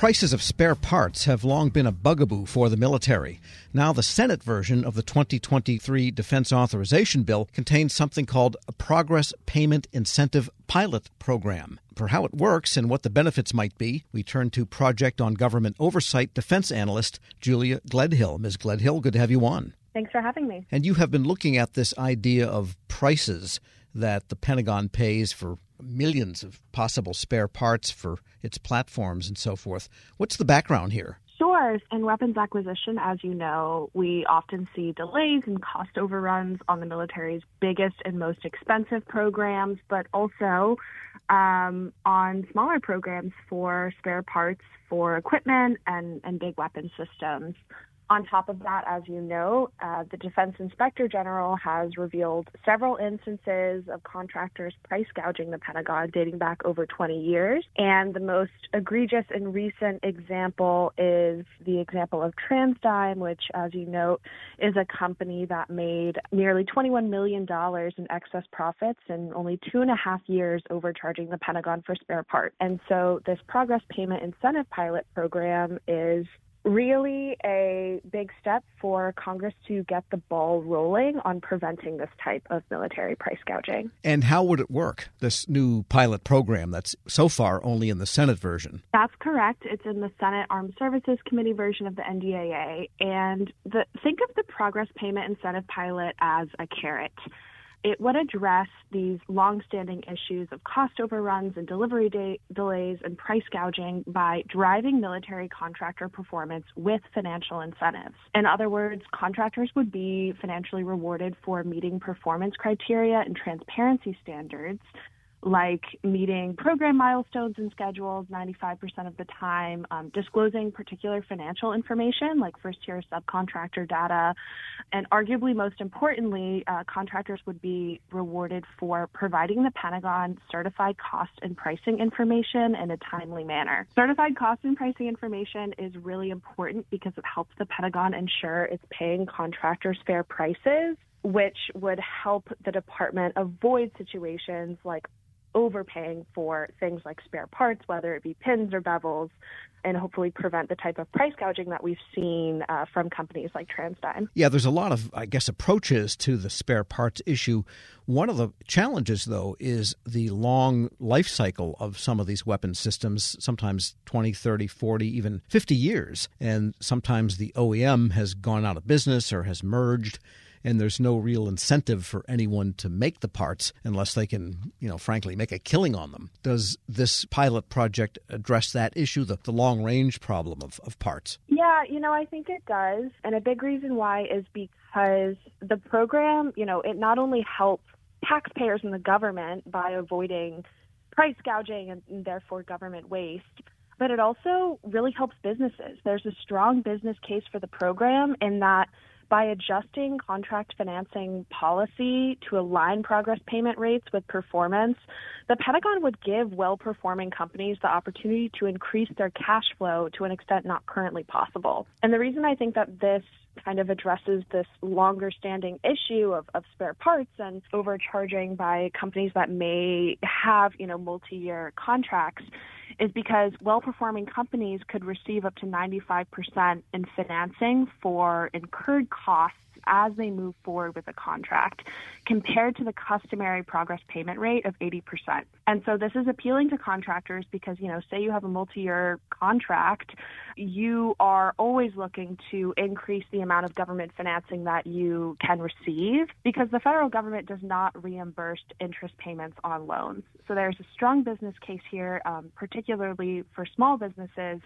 prices of spare parts have long been a bugaboo for the military. Now, the Senate version of the 2023 Defense Authorization Bill contains something called a Progress Payment Incentive Pilot Program. For how it works and what the benefits might be, we turn to Project on Government Oversight defense analyst Julia Gledhill. Ms. Gledhill, good to have you on. Thanks for having me. And you have been looking at this idea of prices that the Pentagon pays for millions of possible spare parts for its platforms and so forth. What's the background here? Sure. In weapons acquisition, as you know, we often see delays and cost overruns on the military's biggest and most expensive programs, but also um, on smaller programs for spare parts for equipment and, and big weapon systems. On top of that, as you know, uh, the Defense Inspector General has revealed several instances of contractors price gouging the Pentagon dating back over 20 years. And the most egregious and recent example is the example of TransDigm, which, as you note, is a company that made nearly $21 million in excess profits in only two and a half years overcharging the Pentagon for spare parts. And so this Progress Payment Incentive Pilot program is really a big step for Congress to get the ball rolling on preventing this type of military price gouging. And how would it work, this new pilot program that's so far only in the Senate version? That's correct. It's in the Senate Armed Services Committee version of the NDAA. And the, think of the Progress Payment Incentive Pilot as a carrot it would address these long-standing issues of cost overruns and delivery day- delays and price gouging by driving military contractor performance with financial incentives. In other words, contractors would be financially rewarded for meeting performance criteria and transparency standards like meeting program milestones and schedules 95% of the time, um, disclosing particular financial information like first year subcontractor data, and arguably most importantly, uh, contractors would be rewarded for providing the Pentagon certified cost and pricing information in a timely manner. Certified cost and pricing information is really important because it helps the Pentagon ensure it's paying contractors fair prices which would help the department avoid situations like overpaying for things like spare parts, whether it be pins or bevels, and hopefully prevent the type of price gouging that we've seen uh, from companies like TransDigm. Yeah, there's a lot of, I guess, approaches to the spare parts issue. One of the challenges, though, is the long life cycle of some of these weapon systems, sometimes 20, 30, 40, even 50 years. And sometimes the OEM has gone out of business or has merged and there's no real incentive for anyone to make the parts unless they can, you know, frankly, make a killing on them. Does this pilot project address that issue, the, the long range problem of, of parts? Yeah, you know, I think it does. And a big reason why is because the program, you know, it not only helps taxpayers and the government by avoiding price gouging and, and therefore government waste but it also really helps businesses. There's a strong business case for the program in that by adjusting contract financing policy to align progress payment rates with performance, the Pentagon would give well performing companies the opportunity to increase their cash flow to an extent not currently possible. And the reason I think that this kind of addresses this longer standing issue of, of spare parts and overcharging by companies that may have, you know, multi year contracts is because well performing companies could receive up to 95% in financing for incurred costs as they move forward with a contract compared to the customary progress payment rate of 80%. And so this is appealing to contractors because, you know, say you have a multi-year contract, you are always looking to increase the amount of government financing that you can receive because the federal government does not reimburse interest payments on loans. So there's a strong business case here, um, particularly for small businesses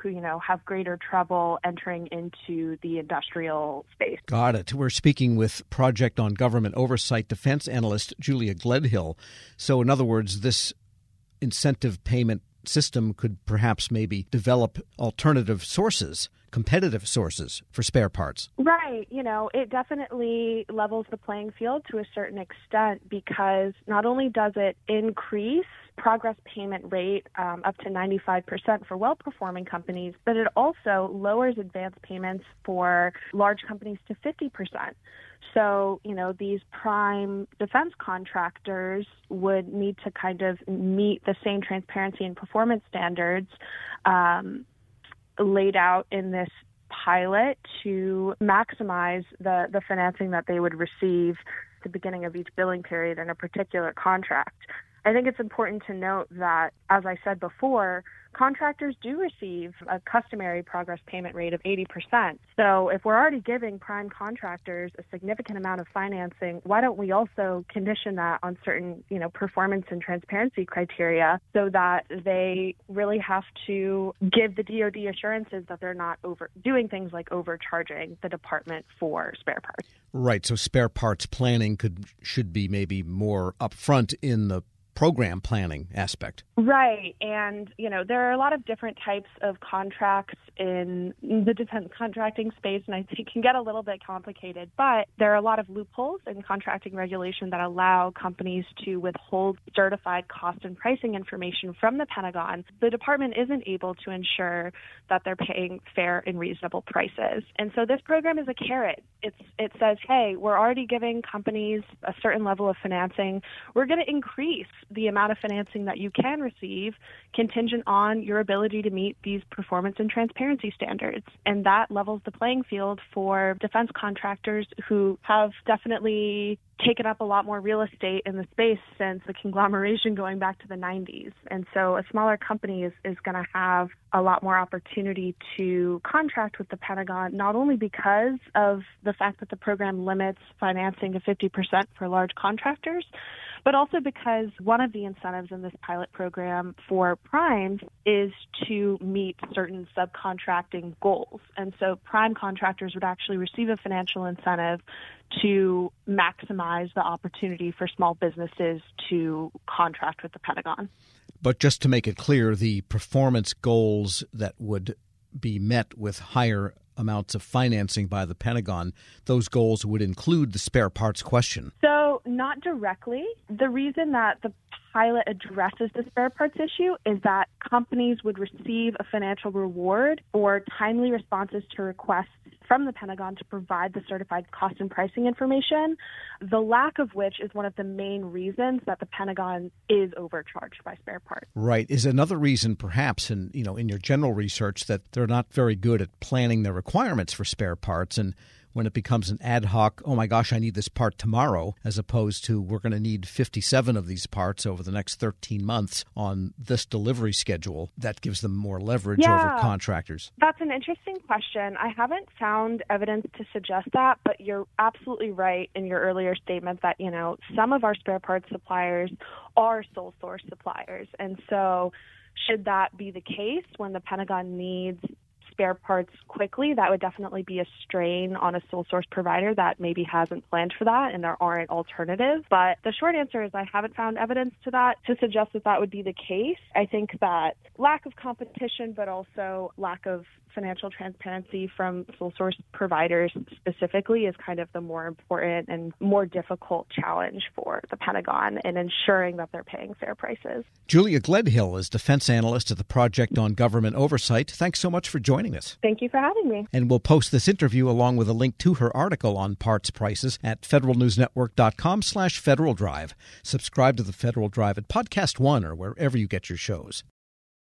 who, you know, have greater trouble entering into the industrial space. Got it. We're speaking with Project on Government Oversight defense analyst Julia Gledhill. So, in other words, this incentive payment system could perhaps maybe develop alternative sources competitive sources for spare parts. Right. You know, it definitely levels the playing field to a certain extent because not only does it increase progress payment rate um, up to 95% for well performing companies, but it also lowers advance payments for large companies to 50%. So, you know, these prime defense contractors would need to kind of meet the same transparency and performance standards um, laid out in this pilot to maximize the, the financing that they would receive at the beginning of each billing period in a particular contract. I think it's important to note that, as I said before, contractors do receive a customary progress payment rate of 80%. So if we're already giving prime contractors a significant amount of financing, why don't we also condition that on certain, you know, performance and transparency criteria so that they really have to give the DoD assurances that they're not over doing things like overcharging the department for spare parts. Right. So spare parts planning could should be maybe more upfront in the program planning aspect. Right. And, you know, there are a lot of different types of contracts in the defense contracting space, and I think it can get a little bit complicated, but there are a lot of loopholes in contracting regulation that allow companies to withhold certified cost and pricing information from the Pentagon. The department isn't able to ensure that they're paying fair and reasonable prices. And so this program is a carrot. It's, it says, hey, we're already giving companies a certain level of financing. We're going to increase the amount of financing that you can receive contingent on your ability to meet these performance and transparency standards. And that levels the playing field for defense contractors who have definitely taken up a lot more real estate in the space since the conglomeration going back to the 90s. And so a smaller company is, is going to have a lot more opportunity to contract with the Pentagon, not only because of the fact that the program limits financing to 50% for large contractors, but also because one of the incentives in this pilot program for primes is to meet certain subcontracting goals. And so prime contractors would actually receive a financial incentive to maximize the opportunity for small businesses to contract with the Pentagon. But just to make it clear, the performance goals that would be met with higher amounts of financing by the Pentagon, those goals would include the spare parts question. So, not directly. The reason that the pilot addresses the spare parts issue is that companies would receive a financial reward for timely responses to requests from the Pentagon to provide the certified cost and pricing information, the lack of which is one of the main reasons that the Pentagon is overcharged by spare parts. Right. Is another reason perhaps in you know in your general research that they're not very good at planning their requirements for spare parts and when it becomes an ad hoc, oh my gosh, I need this part tomorrow, as opposed to we're going to need 57 of these parts over the next 13 months on this delivery schedule. That gives them more leverage yeah, over contractors. That's an interesting question. I haven't found evidence to suggest that, but you're absolutely right in your earlier statement that, you know, some of our spare parts suppliers are sole source suppliers. And so, should that be the case when the Pentagon needs spare parts quickly, that would definitely be a strain on a sole source provider that maybe hasn't planned for that and there aren't alternatives. But the short answer is I haven't found evidence to that to suggest that that would be the case. I think that lack of competition, but also lack of financial transparency from sole source providers specifically is kind of the more important and more difficult challenge for the Pentagon in ensuring that they're paying fair prices. Julia Gledhill is defense analyst at the Project on Government Oversight. Thanks so much for joining us. Thank you for having me. And we'll post this interview along with a link to her article on parts prices at federalnewsnetwork.com slash Federal Drive. Subscribe to the Federal Drive at Podcast One or wherever you get your shows.